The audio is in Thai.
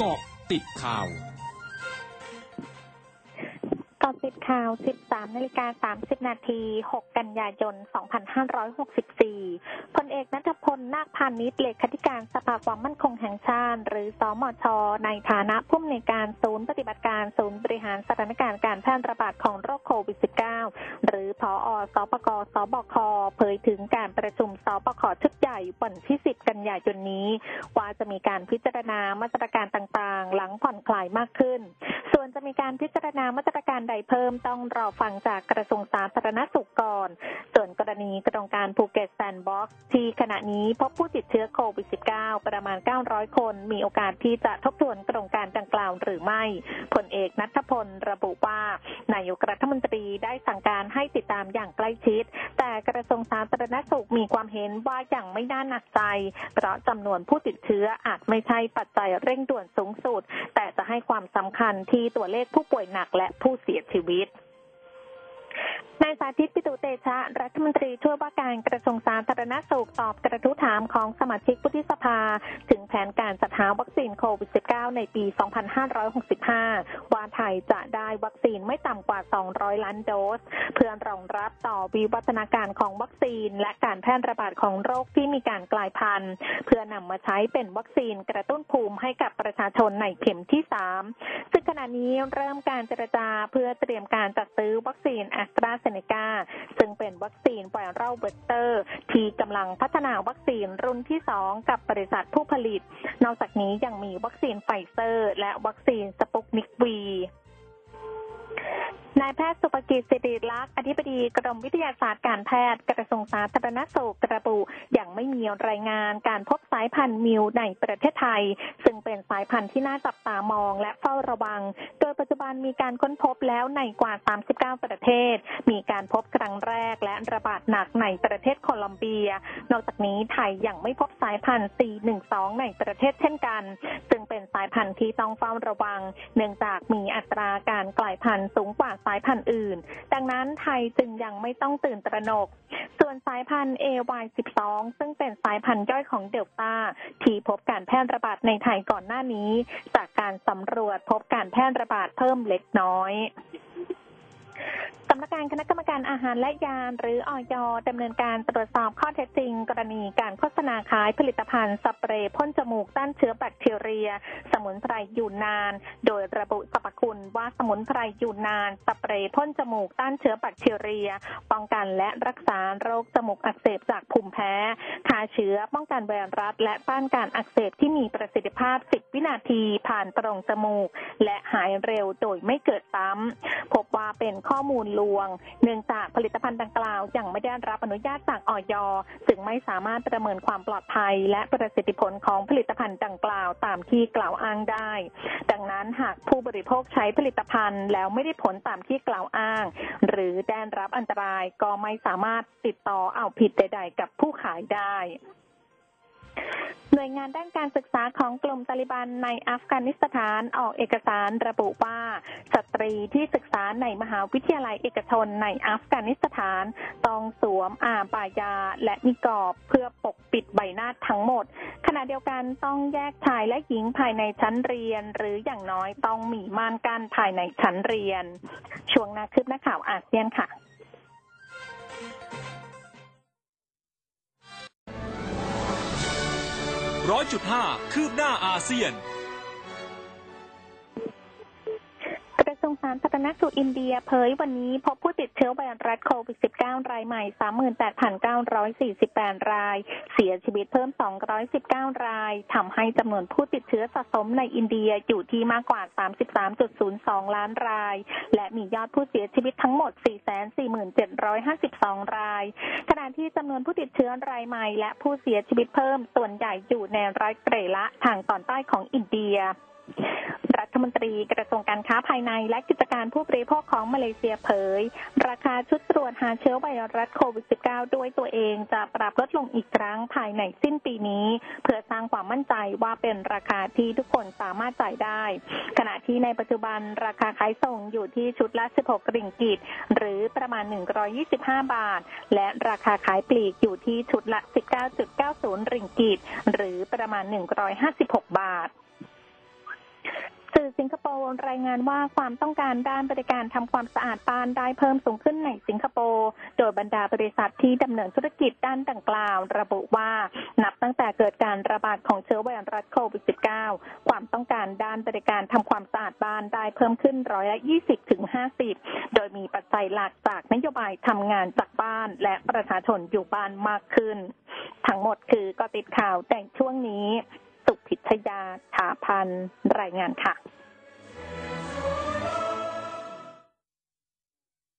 เกาะติดข่าวกาะติดข่าว 13นาฬิกา30 นาที 6 กันยายน 2564 พลเอกนัทพล นาคพาณิชย์ เลขาธิการสภาความมั่นคงแห่งชาติ หรือสอมช ในฐานะผู้อำนวยการศูนย์ปฏิบัติการศูนย์บริหารสถานการณ์การแพร่ระบาดของ โรคโควิด -19 หรือพออสปกสบคเผยถึงการประชุมสปคชุดใหญ่วันที่10กันยายนนี้ ว่าจะมีการพิจารณามาตรการต่างๆ หลังผ่อนคลายมากขึ้น จะมีการพิจารณามาตรการใดเพิ่มต้องรอฟังจากกระทรวงสาธารณสุขก่อน ส่วนกรณีโครงการภูเก็ตแซนด์บ็อกซ์ที่ขณะนี้พบผู้ติดเชื้อโควิด -19 ประมาณ 900 คน มีโอกาสที่จะทบทวนโครงการดังกล่าวหรือไม่พลเอกณัฐพลระบุว่านายกรัฐมนตรีได้สั่งการให้ติดตามอย่างใกล้ชิด แต่กระทรวงสาธารณสุขมีความเห็นว่าอย่างไม่น่าหนักใจ เพราะจำนวนผู้ติดเชื้ออาจไม่ใช่ปัจจัยเร่งด่วนสูงสุด แต่จะให้ความสำคัญที่ตัวเลขผู้ป่วยหนักและผู้เสียชีวิตนายสาธิตปิตุเตชะ รัฐมนตรีช่วยว่าการกระทรวงสาธารณสุขตอบกระทู้ถามของสมาชิกวุฒิสภา ถึงแผนการจัดหาวัคซีนโควิด -19 ในปี 2565 ว่าไทยจะได้วัคซีนไม่ต่ำกว่า 200 ล้านโดส เพื่อรองรับต่อวิวัฒนาการของวัคซีน และการแพร่ระบาดของโรคที่มีการกลายพันธุ์ เพื่อนำมาใช้เป็นวัคซีนกระตุ้นภูมิให้กับประชาชนในเข็มที่ 3 ซึ่งขณะนี้เริ่มการเจรจาเพื่อเตรียมการจัดซื้อวัคซีนแอสตราเซเนกาซึ่งเป็นวัคซีน viral vector ที่กำลังพัฒนาวัคซีนรุ่นที่ 2 กับบริษัทผู้ผลิตนอกจากนี้ยังมีวัคซีนไฟเซอร์ และวัคซีนสปุตนิกวี นายแพทย์ศุภกิจศิริลักษณ์อธิบดีกรมวิทยาศาสตร์การแพทย์กระทรวงสาธารณสุขระบุอย่างไม่มีรายงานการพบสายพันธุ์มิวในประเทศไทย ซึ่งเป็นสายพันธุ์ที่น่าจับตามองและเฝ้าระวัง โดยปัจจุบันมีการค้นพบแล้วในกว่า 39 ประเทศ มีการพบครั้งแรกและระบาดหนักในประเทศโคลอมเบีย นอกจากนี้ไทยยังไม่พบสายพันธุ์412 ในประเทศเช่นกันซึ่งเป็นสายพันธุ์ที่ต้องเฝ้าระวัง เนื่องจากมีอัตราการกลายพันธุ์สูงกว่าสายพันธุ์อื่น ดังนั้นไทยจึงยังไม่ต้องตื่นตระหนก ส่วนสายพันธุ์ AY12 ซึ่งเป็นสายพันธุ์ย่อยของเดลต้า ที่พบการแพร่ระบาดในไทยก่อนหน้านี้ จากการสำรวจพบการแพร่ระบาดเพิ่มเล็กน้อยำนักงานคณะกรรมการอาหารและยาหรืออย ดำเนินการตรวจสอบข้อเท็จจริง กรณีการโฆษณาขายผลิตภัณฑ์สเปรย์พ่นจมูกต้านเชื้อแบคทีเรีย สมุนไพรยูนาน โดยระบุสรรพคุณว่าสมุนไพรยูนาน สเปรย์พ่นจมูกต้านเชื้อแบคทีเรีย ป้องกันและรักษาโรคจมูกอักเสบจากภูมิแพ้ฆ่าเชื้อป้องกันไวรัสและต้านการอักเสบที่มีประสิทธิภาพ 10 วินาทีผ่านตรงจมูก และหายเร็วโดยไม่เกิดซ้ำพบว่าเป็นข้อมูลลวง เนื่องจากผลิตภัณฑ์ดังกล่าวยังไม่ได้รับอนุญาตจากออยจึงไม่สามารถประเมินความปลอดภัย และประสิทธิผลของผลิตภัณฑ์ดังกล่าวตามที่กล่าวอ้างได้ ดังนั้นหากผู้บริโภคใช้ผลิตภัณฑ์ แล้วไม่ได้ผลตามที่กล่าวอ้าง หรือได้รับอันตรายก็ไม่สามารถติดต่อเอาผิดใด ๆ กับผู้ขายได้ หน่วยงานด้านการศึกษาของกลุ่มตาลิบันในอัฟกานิสถานออกเอกสารระบุว่า สตรีที่ศึกษาในมหาวิทยาลัยเอกชนในอัฟกานิสถานต้องสวมอาบายาและนิกรอบเพื่อปกปิดใบหน้าทั้งหมด ขณะเดียวกันต้องแยกชายและหญิงภายในชั้นเรียน หรืออย่างน้อยต้องมีม่านกั้นภายในชั้นเรียน ช่วงนาคืบหน้าข่าวอาเซียนค่ะ ร้อยจุดห้าคืบหน้าอาเซียน สาธารณสุขอินเดียเผยวันนี้พบผู้ติดเชื้อไวรัสโควิด -19 รายใหม่ 38,948 ราย เสียชีวิตเพิ่ม 219 ราย ทำให้จำนวนผู้ติดเชื้อสะสมในอินเดียอยู่ที่มากกว่า 33.02 ล้านราย และมียอดผู้เสียชีวิตทั้งหมด 447,52 ราย ขณะที่จำนวนผู้ติดเชื้อรายใหม่ และผู้เสียชีวิตเพิ่มส่วนใหญ่อยู่ในรัฐเกรละทางตอนใต้ของอินเดีย รัฐมนตรีกระทรวงการค้าภายในและกิจการผู้บริโภคของมาเลเซียเผย ราคาชุดตรวจหาเชื้อไวรัสโควิด -19 ด้วยตัวเองจะปรับลดลงอีกครั้งภายในสิ้นปีนี้ เพื่อสร้างความมั่นใจว่าเป็นราคาที่ทุกคนสามารถจ่ายได้ ขณะที่ในปัจจุบันราคาขายส่งอยู่ที่ชุดละ 16 ริงกิตหรือประมาณ 125 บาท และราคาขายปลีกอยู่ที่ชุดละ 19.90 ริงกิตหรือประมาณ 156 บาทื่อสิงคโปร์รายงานว่าความต้องการด้านบริการทำความสะอาดบ้านได้เพิ่มสูงขึ้นในสิงคโปร์โดยบรรดาบริษัทที่ดำเนินธุรกิจด้านดังกล่าว ระบุว่านับตั้งแต่เกิดการระบาดของเชื้อไวรัสโควิด -19 ความต้องการด้านบริการทำความสะอาดบ้านได้เพิ่มขึ้นร้อยละ20ถึง50 โดยมีปัจจัยหลักจากนโยบายทำงานจากบ้าน และประชาชนอยู่บ้านมากขึ้น ทั้งหมดคือก็ติดข่าวแต่ช่วงนี้ พิทยาถาพันรายงานค่ะ